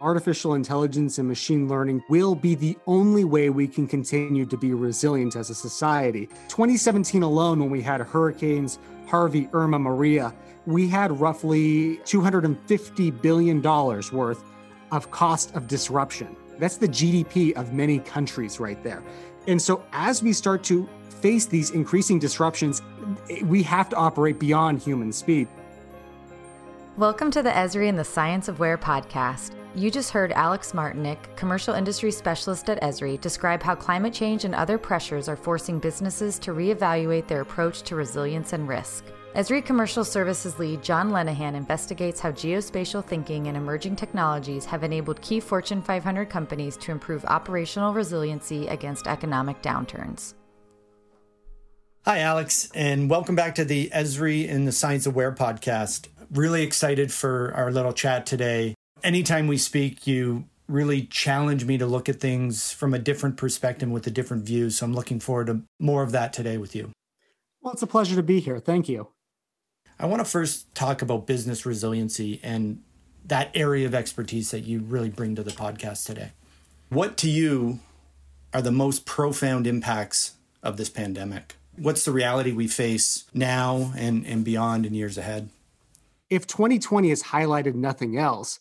artificial intelligence and machine learning will be the only way we can continue to be resilient as a society. 2017 alone, when we had hurricanes Harvey, Irma, Maria, we had roughly $250 billion worth of cost of disruption. That's the GDP of many countries right there. And so, as we start to face these increasing disruptions, we have to operate beyond human speed. Welcome to the Esri and the Science of Where podcast. You just heard Alex Martinick, commercial industry specialist at Esri, describe how climate change and other pressures are forcing businesses to reevaluate their approach to resilience and risk. Esri Commercial Services lead John Lenahan investigates how geospatial thinking and emerging technologies have enabled key Fortune 500 companies to improve operational resiliency against economic downturns. Hi, Alex, and welcome back to the Esri and the Science Where podcast. Really excited for our little chat today. Anytime we speak, you really challenge me to look at things from a different perspective with a different view. So I'm looking forward to more of that today with you. Well, it's a pleasure to be here. Thank you. I want to first talk about business resiliency and that area of expertise that you really bring to the podcast today. What to you are the most profound impacts of this pandemic? What's the reality we face now and, and beyond in years ahead? If 2020 has highlighted nothing else,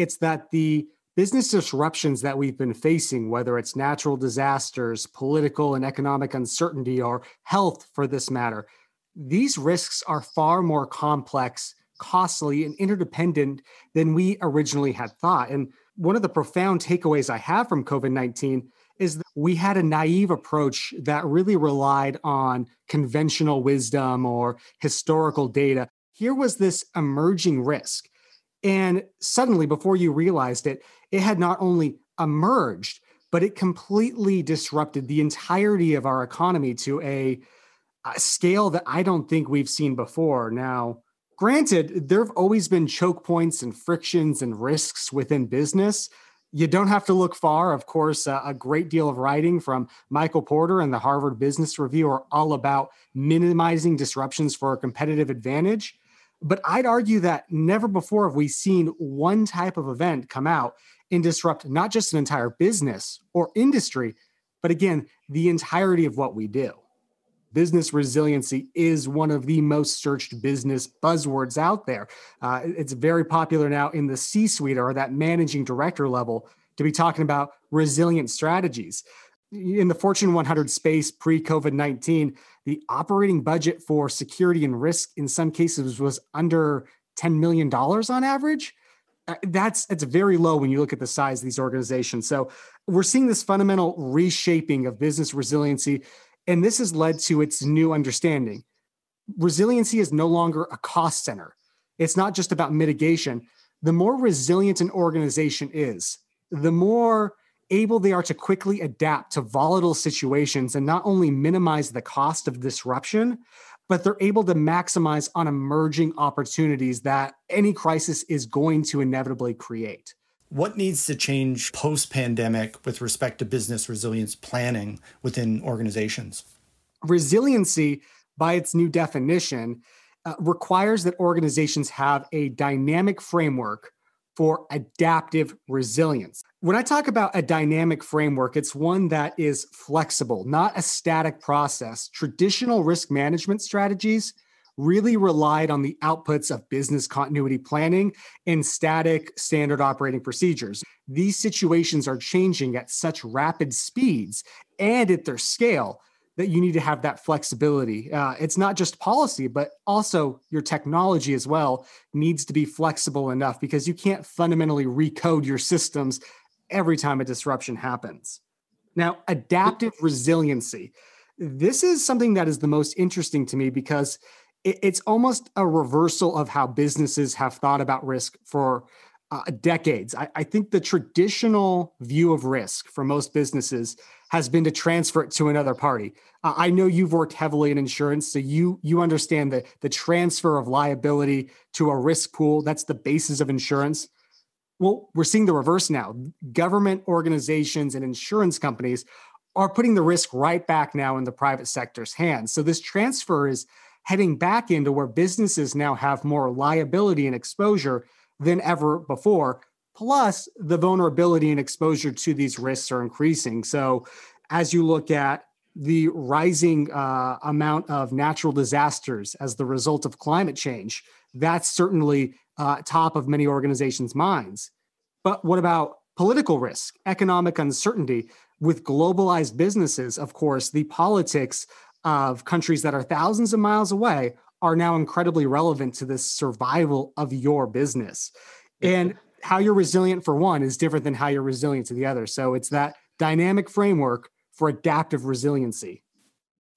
it's that the business disruptions that we've been facing, whether it's natural disasters, political and economic uncertainty, or health for this matter, these risks are far more complex, costly, and interdependent than we originally had thought. And one of the profound takeaways I have from COVID 19 is that we had a naive approach that really relied on conventional wisdom or historical data. Here was this emerging risk. And suddenly, before you realized it, it had not only emerged, but it completely disrupted the entirety of our economy to a a scale that I don't think we've seen before. Now, granted, there have always been choke points and frictions and risks within business. You don't have to look far. Of course, uh, a great deal of writing from Michael Porter and the Harvard Business Review are all about minimizing disruptions for a competitive advantage. But I'd argue that never before have we seen one type of event come out and disrupt not just an entire business or industry, but again, the entirety of what we do business resiliency is one of the most searched business buzzwords out there. Uh, it's very popular now in the C suite or that managing director level to be talking about resilient strategies. In the Fortune 100 space pre COVID 19, the operating budget for security and risk in some cases was under $10 million on average. Uh, that's it's very low when you look at the size of these organizations. So we're seeing this fundamental reshaping of business resiliency and this has led to its new understanding. Resiliency is no longer a cost center. It's not just about mitigation. The more resilient an organization is, the more able they are to quickly adapt to volatile situations and not only minimize the cost of disruption, but they're able to maximize on emerging opportunities that any crisis is going to inevitably create. What needs to change post pandemic with respect to business resilience planning within organizations? Resiliency, by its new definition, uh, requires that organizations have a dynamic framework for adaptive resilience. When I talk about a dynamic framework, it's one that is flexible, not a static process. Traditional risk management strategies really relied on the outputs of business continuity planning and static standard operating procedures. These situations are changing at such rapid speeds and at their scale that you need to have that flexibility. Uh, it's not just policy, but also your technology as well needs to be flexible enough because you can't fundamentally recode your systems every time a disruption happens. Now, adaptive resiliency. This is something that is the most interesting to me because it's almost a reversal of how businesses have thought about risk for uh, decades. I, I, think the traditional view of risk for most businesses has been to transfer it to another party. Uh, I know you've worked heavily in insurance, so you you understand the the transfer of liability to a risk pool. That's the basis of insurance. Well, we're seeing the reverse now. Government organizations and insurance companies are putting the risk right back now in the private sector's hands. So this transfer is heading back into where businesses now have more liability and exposure than ever before, Plus, the vulnerability and exposure to these risks are increasing. So, as you look at the rising uh, amount of natural disasters as the result of climate change, that's certainly uh, top of many organizations' minds. But what about political risk, economic uncertainty? With globalized businesses, of course, the politics of countries that are thousands of miles away are now incredibly relevant to the survival of your business. And how you're resilient for one is different than how you're resilient to the other. So it's that dynamic framework for adaptive resiliency.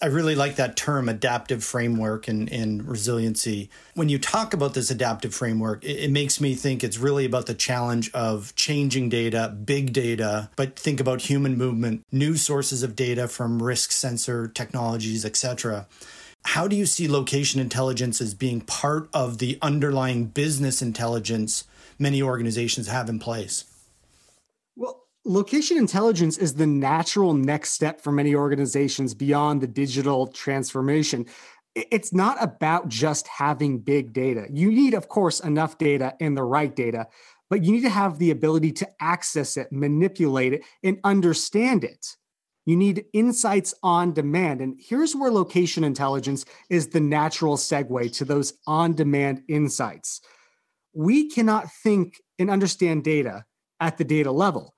I really like that term, adaptive framework and, and resiliency. When you talk about this adaptive framework, it, it, makes me think it's really about the challenge of changing data, big data, but think about human movement, new sources of data from risk sensor technologies, etc. How do you see location intelligence as being part of the underlying business intelligence many organizations have in place? Well, Location intelligence is the natural next step for many organizations beyond the digital transformation. It's not about just having big data. You need, of course, enough data and the right data, but you need to have the ability to access it, manipulate it, and understand it. You need insights on demand. And here's where location intelligence is the natural segue to those on demand insights. We cannot think and understand data at the data level.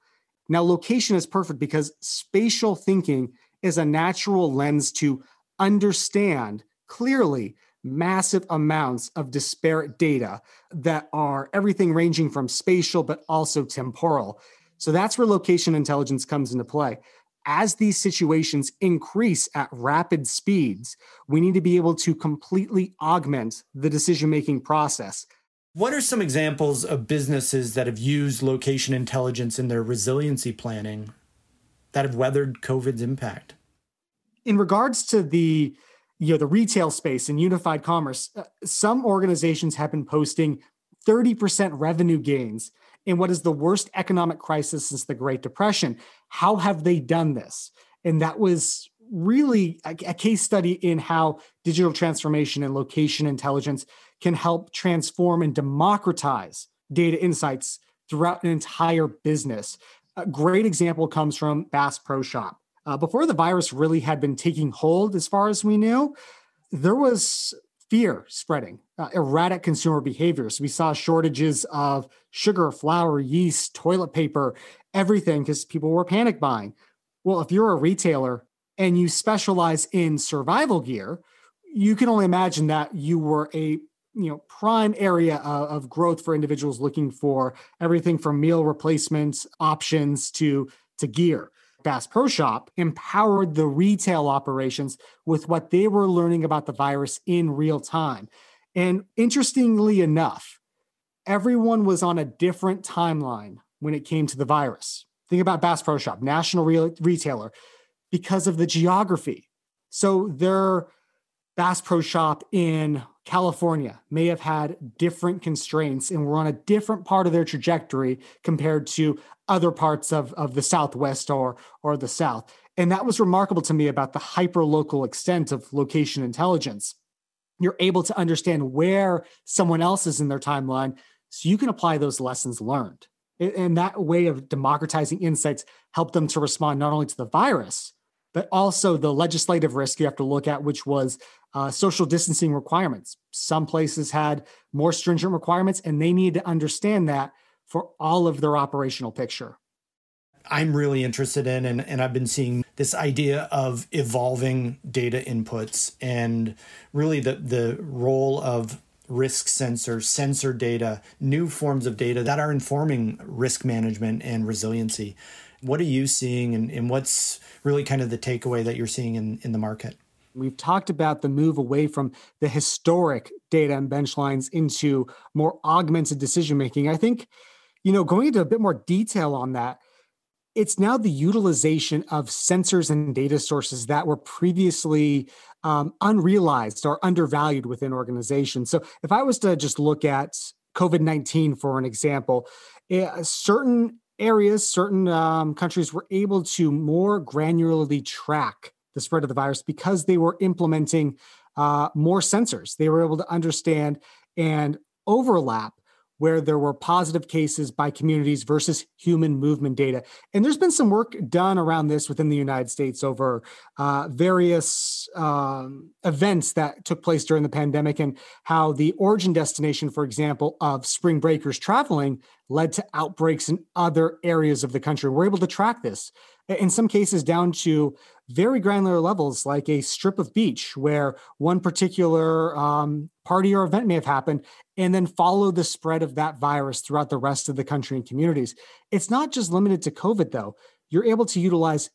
Now, location is perfect because spatial thinking is a natural lens to understand clearly massive amounts of disparate data that are everything ranging from spatial but also temporal. So that's where location intelligence comes into play. As these situations increase at rapid speeds, we need to be able to completely augment the decision making process. What are some examples of businesses that have used location intelligence in their resiliency planning that have weathered COVID's impact? In regards to the you know the retail space and unified commerce, uh, some organizations have been posting 30% revenue gains in what is the worst economic crisis since the Great Depression. How have they done this? And that was really a, a case study in how digital transformation and location intelligence can help transform and democratize data insights throughout an entire business. A great example comes from Bass Pro Shop. Uh, before the virus really had been taking hold, as far as we knew, there was fear spreading, uh, erratic consumer behaviors. We saw shortages of sugar, flour, yeast, toilet paper, everything because people were panic buying. Well, if you're a retailer and you specialize in survival gear, you can only imagine that you were a you know prime area of, of growth for individuals looking for everything from meal replacements options to to gear Bass Pro Shop empowered the retail operations with what they were learning about the virus in real time. And interestingly enough, everyone was on a different timeline when it came to the virus. Think about Bass Pro Shop, national re- retailer, because of the geography. So their Bass Pro Shop in California may have had different constraints and were on a different part of their trajectory compared to other parts of, of the Southwest or, or the South. And that was remarkable to me about the hyper local extent of location intelligence. You're able to understand where someone else is in their timeline so you can apply those lessons learned. And that way of democratizing insights helped them to respond not only to the virus, but also the legislative risk you have to look at, which was uh, social distancing requirements. Some places had more stringent requirements, and they need to understand that for all of their operational picture. I'm really interested in, and, and I've been seeing this idea of evolving data inputs and really the, the role of risk sensor, sensor data, new forms of data that are informing risk management and resiliency. What are you seeing, and, and what's really kind of the takeaway that you're seeing in, in the market? We've talked about the move away from the historic data and bench lines into more augmented decision making. I think, you know, going into a bit more detail on that, it's now the utilization of sensors and data sources that were previously um, unrealized or undervalued within organizations. So, if I was to just look at COVID 19 for an example, uh, certain areas, certain um, countries were able to more granularly track the spread of the virus because they were implementing uh, more sensors. They were able to understand and overlap where there were positive cases by communities versus human movement data. And there's been some work done around this within the United States over uh, various um, events that took place during the pandemic and how the origin destination, for example, of spring breakers traveling led to outbreaks in other areas of the country. We're able to track this in some cases down to very granular levels, like a strip of beach where one particular um, party or event may have happened, and then follow the spread of that virus throughout the rest of the country and communities. It's not just limited to COVID, though. You're able to utilize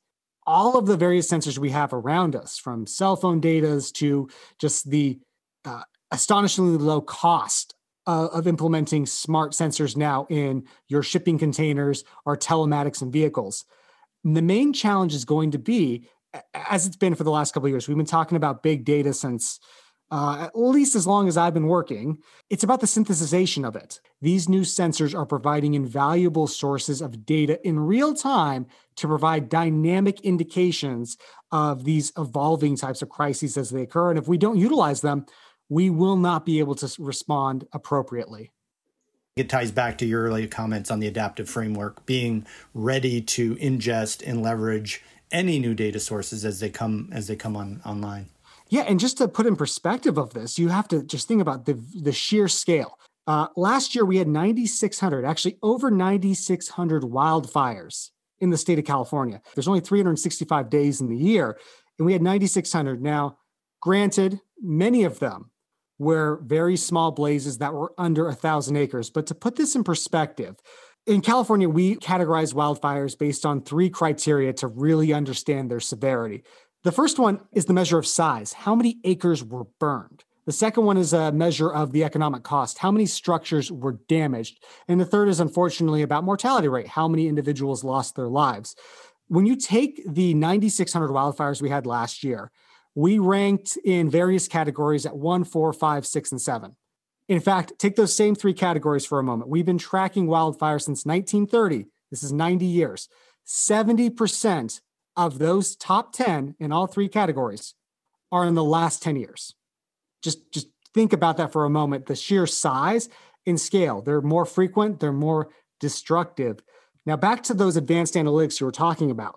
all of the various sensors we have around us, from cell phone data to just the uh, astonishingly low cost uh, of implementing smart sensors now in your shipping containers or telematics and vehicles. And the main challenge is going to be as it's been for the last couple of years, we've been talking about big data since uh, at least as long as I've been working. It's about the synthesization of it. These new sensors are providing invaluable sources of data in real time to provide dynamic indications of these evolving types of crises as they occur. And if we don't utilize them, we will not be able to respond appropriately. It ties back to your earlier comments on the adaptive framework, being ready to ingest and leverage any new data sources as they come as they come on online. Yeah, and just to put in perspective of this, you have to just think about the the sheer scale. Uh, last year we had 9,600, actually over 9,600 wildfires in the state of California. There's only 365 days in the year, and we had 9,600. Now, granted, many of them were very small blazes that were under a thousand acres. But to put this in perspective, in California, we categorize wildfires based on three criteria to really understand their severity. The first one is the measure of size how many acres were burned? The second one is a measure of the economic cost how many structures were damaged? And the third is unfortunately about mortality rate how many individuals lost their lives? When you take the 9,600 wildfires we had last year, we ranked in various categories at one, four, five, six, and seven. In fact, take those same three categories for a moment. We've been tracking wildfire since 1930. This is 90 years. 70% of those top 10 in all three categories are in the last 10 years. Just, just think about that for a moment. The sheer size and scale, they're more frequent, they're more destructive. Now, back to those advanced analytics you were talking about.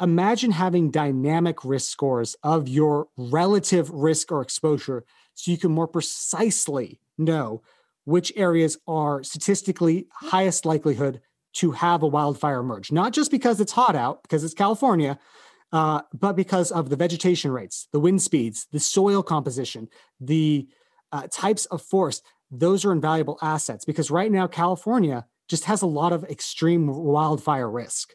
Imagine having dynamic risk scores of your relative risk or exposure so you can more precisely know which areas are statistically highest likelihood to have a wildfire emerge, not just because it's hot out, because it's California, uh, but because of the vegetation rates, the wind speeds, the soil composition, the uh, types of forest. Those are invaluable assets because right now, California just has a lot of extreme wildfire risk.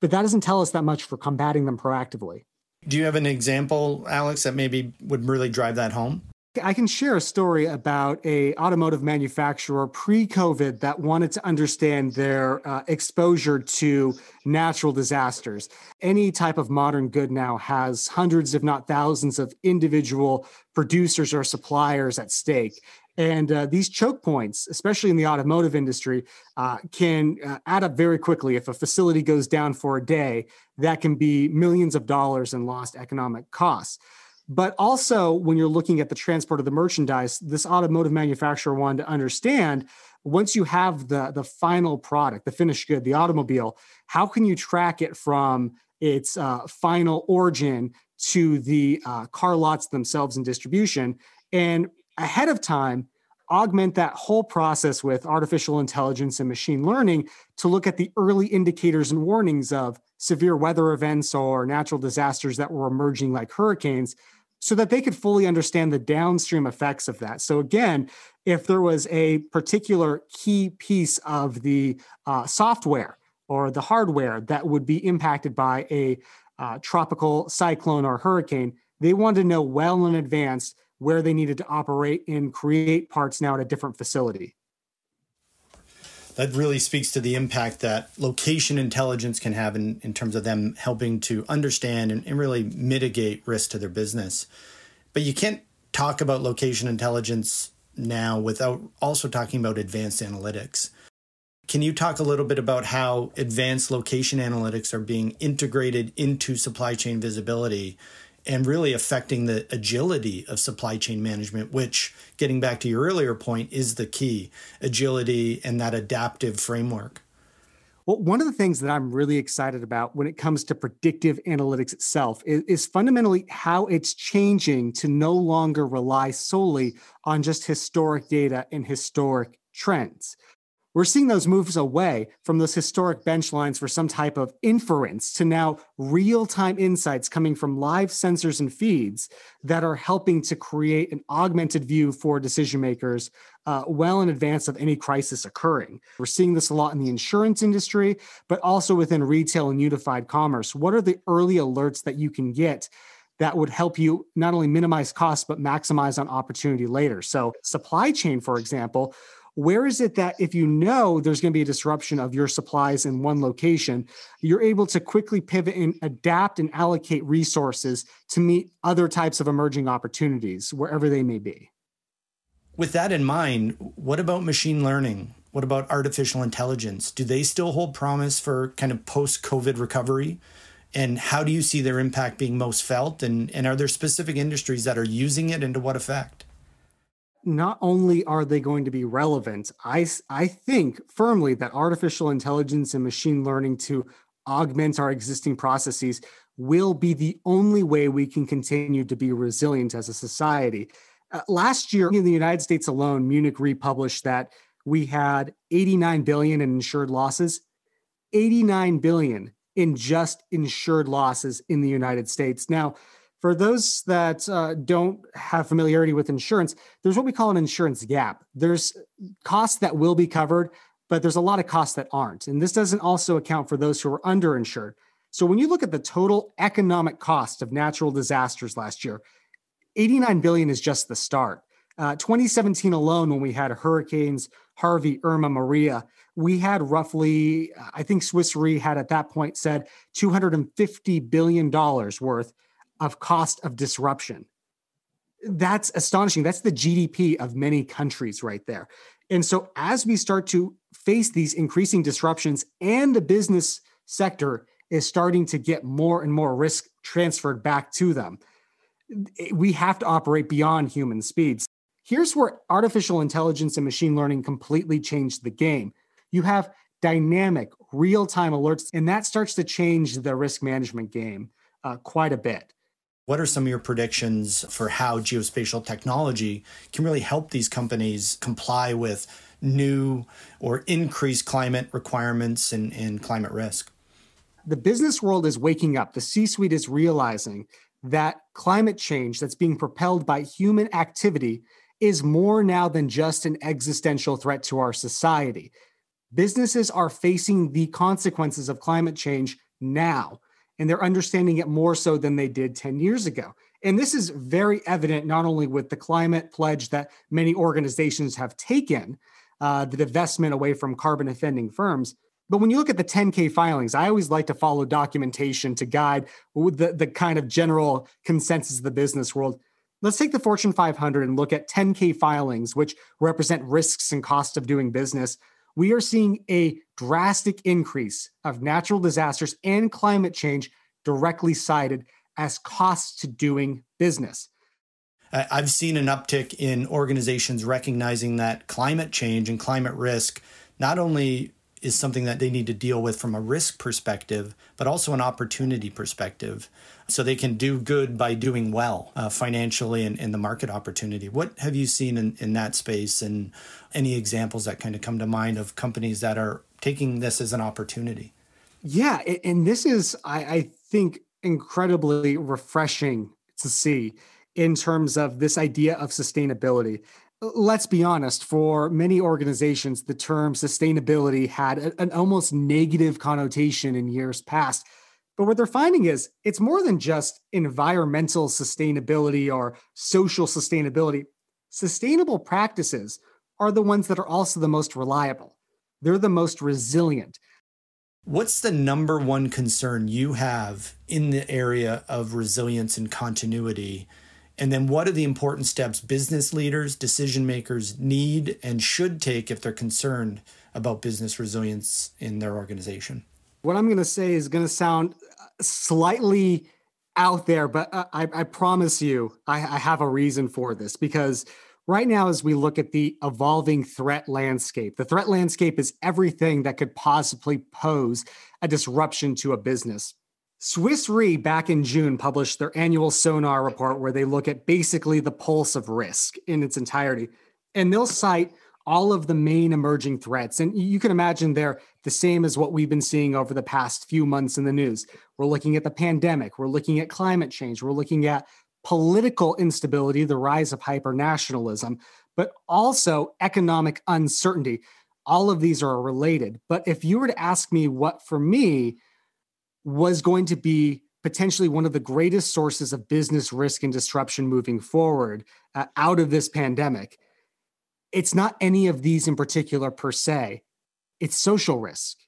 But that doesn't tell us that much for combating them proactively. Do you have an example, Alex, that maybe would really drive that home? I can share a story about a automotive manufacturer pre-COVID that wanted to understand their uh, exposure to natural disasters. Any type of modern good now has hundreds, if not thousands, of individual producers or suppliers at stake. And uh, these choke points, especially in the automotive industry, uh, can uh, add up very quickly. If a facility goes down for a day, that can be millions of dollars in lost economic costs. But also, when you're looking at the transport of the merchandise, this automotive manufacturer wanted to understand once you have the, the final product, the finished good, the automobile, how can you track it from its uh, final origin to the uh, car lots themselves in distribution? And ahead of time, augment that whole process with artificial intelligence and machine learning to look at the early indicators and warnings of severe weather events or natural disasters that were emerging like hurricanes so that they could fully understand the downstream effects of that. So, again, if there was a particular key piece of the uh, software or the hardware that would be impacted by a uh, tropical cyclone or hurricane, they wanted to know well in advance where they needed to operate and create parts now at a different facility that really speaks to the impact that location intelligence can have in, in terms of them helping to understand and, and really mitigate risk to their business. But you can't talk about location intelligence now without also talking about advanced analytics. Can you talk a little bit about how advanced location analytics are being integrated into supply chain visibility and really affecting the agility of supply chain management, which, getting back to your earlier point, is the key agility and that adaptive framework. Well, one of the things that I'm really excited about when it comes to predictive analytics itself is, is, fundamentally how it's changing to no longer rely solely on just historic data and historic trends. We're seeing those moves away from those historic bench lines for some type of inference to now real time insights coming from live sensors and feeds that are helping to create an augmented view for decision makers uh, well in advance of any crisis occurring. We're seeing this a lot in the insurance industry, but also within retail and unified commerce. What are the early alerts that you can get? that would help you not only minimize costs but maximize on opportunity later. So, supply chain, for example, where is it that if you know there's going to be a disruption of your supplies in one location, you're able to quickly pivot and adapt and allocate resources to meet other types of emerging opportunities wherever they may be? With that in mind, what about machine learning? What about artificial intelligence? Do they still hold promise for kind of post COVID recovery? And how do you see their impact being most felt? And, and are there specific industries that are using it and to what effect? Not only are they going to be relevant, I, I think firmly that artificial intelligence and machine learning to augment our existing processes will be the only way we can continue to be resilient as a society. Uh, last year in the United States alone, Munich Re published that we had 89 billion in insured losses, 89 billion in just insured losses in the United States. Now, for those that uh, don't have familiarity with insurance, there's what we call an insurance gap. There's costs that will be covered, but there's a lot of costs that aren't. And this doesn't also account for those who are underinsured. So when you look at the total economic cost of natural disasters last year, 89 billion is just the start. Uh, 2017 alone, when we had hurricanes Harvey, Irma, Maria, we had roughly, I think Swiss Re had at that point said $250 billion worth of cost of disruption. That's astonishing. That's the GDP of many countries right there. And so, as we start to face these increasing disruptions and the business sector is starting to get more and more risk transferred back to them, we have to operate beyond human speeds. Here's where artificial intelligence and machine learning completely changed the game. You have dynamic, real time alerts, and that starts to change the risk management game uh, quite a bit. What are some of your predictions for how geospatial technology can really help these companies comply with new or increased climate requirements and, and climate risk? The business world is waking up. The C suite is realizing that climate change that's being propelled by human activity is more now than just an existential threat to our society. Businesses are facing the consequences of climate change now and they're understanding it more so than they did 10 years ago. And this is very evident not only with the climate pledge that many organizations have taken, uh, the divestment away from carbon offending firms. But when you look at the 10K filings, I always like to follow documentation to guide the, the kind of general consensus of the business world. Let's take the Fortune 500 and look at 10K filings, which represent risks and cost of doing business we are seeing a drastic increase of natural disasters and climate change directly cited as costs to doing business. I've seen an uptick in organizations recognizing that climate change and climate risk not only is something that they need to deal with from a risk perspective, but also an opportunity perspective. So they can do good by doing well uh, financially and in the market opportunity. What have you seen in, in that space and any examples that kind of come to mind of companies that are taking this as an opportunity? Yeah. And this is, I, I think, incredibly refreshing to see in terms of this idea of sustainability let's be honest, for many organizations, the term sustainability had an almost negative connotation in years past. But what they're finding is it's more than just environmental sustainability or social sustainability. Sustainable practices are the ones that are also the most reliable, they're the most resilient. What's the number one concern you have in the area of resilience and continuity and then what are the important steps business leaders, decision makers need and should take if they're concerned about business resilience in their organization? What I'm going to say is going to sound uh, slightly out there, but uh, I, I promise you, I, I have a reason for this because right now, as we look at the evolving threat landscape, the threat landscape is everything that could possibly pose a disruption to a business. Swiss Re back in June published their annual sonar report where they look at basically the pulse of risk in its entirety. And they'll cite all of the main emerging threats. And you can imagine they're the same as what we've been seeing over the past few months in the news. We're looking at the pandemic, we're looking at climate change, we're looking at political instability, the rise of hypernationalism, but also economic uncertainty. All of these are related. But if you were to ask me what for me was going to be potentially one of the greatest sources of business risk and disruption moving forward uh, out of this pandemic, it's not any of these in particular per se. It's social risk.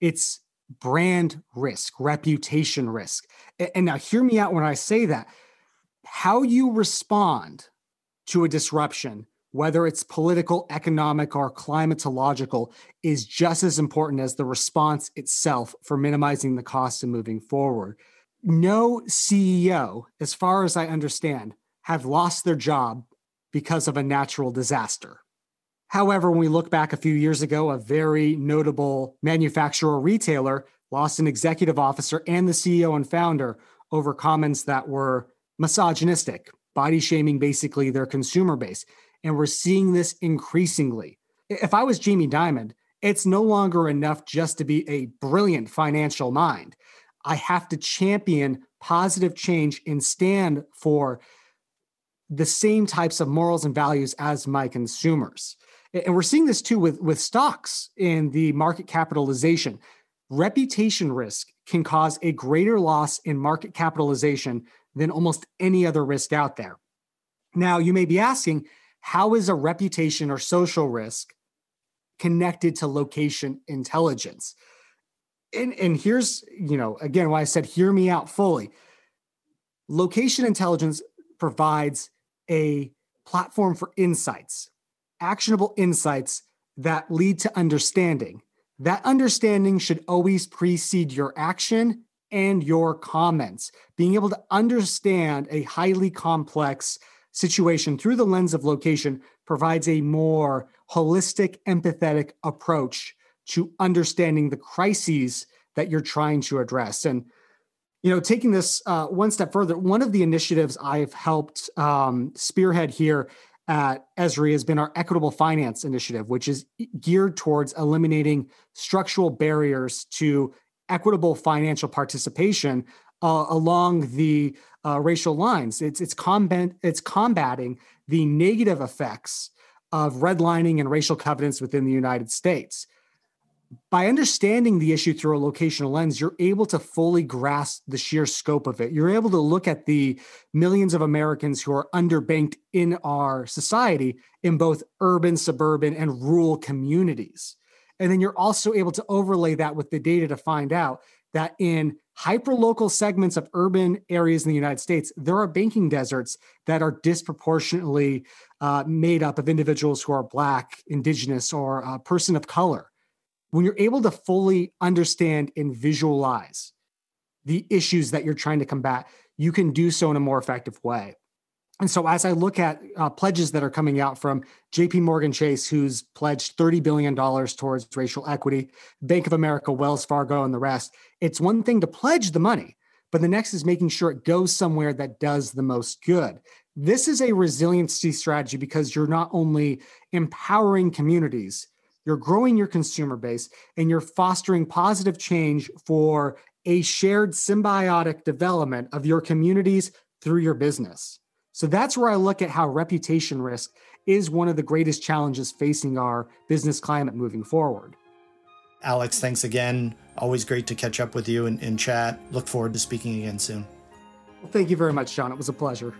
It's brand risk, reputation risk. And now, hear me out when I say that how you respond to a disruption, whether it's political, economic, or climatological, is just as important as the response itself for minimizing the cost of moving forward. No CEO, as far as I understand, have lost their job because of a natural disaster. However, when we look back a few years ago, a very notable manufacturer retailer lost an executive officer and the CEO and founder over comments that were misogynistic, body shaming basically their consumer base. And we're seeing this increasingly. If I was Jamie Dimon, it's no longer enough just to be a brilliant financial mind. I have to champion positive change and stand for the same types of morals and values as my consumers. And we're seeing this too with, with stocks in the market capitalization. Reputation risk can cause a greater loss in market capitalization than almost any other risk out there. Now, you may be asking, how is a reputation or social risk connected to location intelligence? And, and here's, you know, again, why I said, hear me out fully. Location intelligence provides a platform for insights, actionable insights that lead to understanding. That understanding should always precede your action and your comments. Being able to understand a highly complex situation through the lens of location provides a more holistic, empathetic approach to understanding the crises that you're trying to address. And you know, taking this uh, one step further, one of the initiatives I've helped um, spearhead here at Esri has been our equitable finance initiative, which is geared towards eliminating structural barriers to equitable financial participation uh, along the uh, racial lines. It's it's combat it's combating the negative effects of redlining and racial covenants within the United States. By understanding the issue through a locational lens, you're able to fully grasp the sheer scope of it. You're able to look at the millions of Americans who are underbanked in our society in both urban, suburban, and rural communities. And then you're also able to overlay that with the data to find out that in hyperlocal segments of urban areas in the United States, there are banking deserts that are disproportionately uh, made up of individuals who are Black, Indigenous, or a person of color. When you're able to fully understand and visualize the issues that you're trying to combat, you can do so in a more effective way. And so, as I look at uh, pledges that are coming out from JP Morgan Chase, who's pledged $30 billion towards racial equity, Bank of America, Wells Fargo, and the rest, it's one thing to pledge the money, but the next is making sure it goes somewhere that does the most good. This is a resiliency strategy because you're not only empowering communities, you're growing your consumer base, and you're fostering positive change for a shared symbiotic development of your communities through your business. So that's where I look at how reputation risk is one of the greatest challenges facing our business climate moving forward. Alex, thanks again. Always great to catch up with you and, and chat. Look forward to speaking again soon. Well, thank you very much, Sean. It was a pleasure.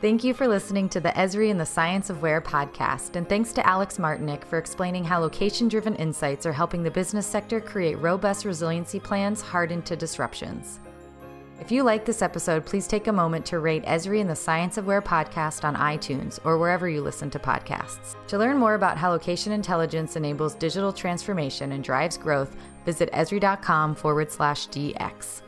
Thank you for listening to the Esri and the Science of Where podcast, and thanks to Alex Martinick for explaining how location driven insights are helping the business sector create robust resiliency plans hardened to disruptions. If you like this episode, please take a moment to rate Esri and the Science of Where podcast on iTunes or wherever you listen to podcasts. To learn more about how location intelligence enables digital transformation and drives growth, visit esri.com forward slash DX.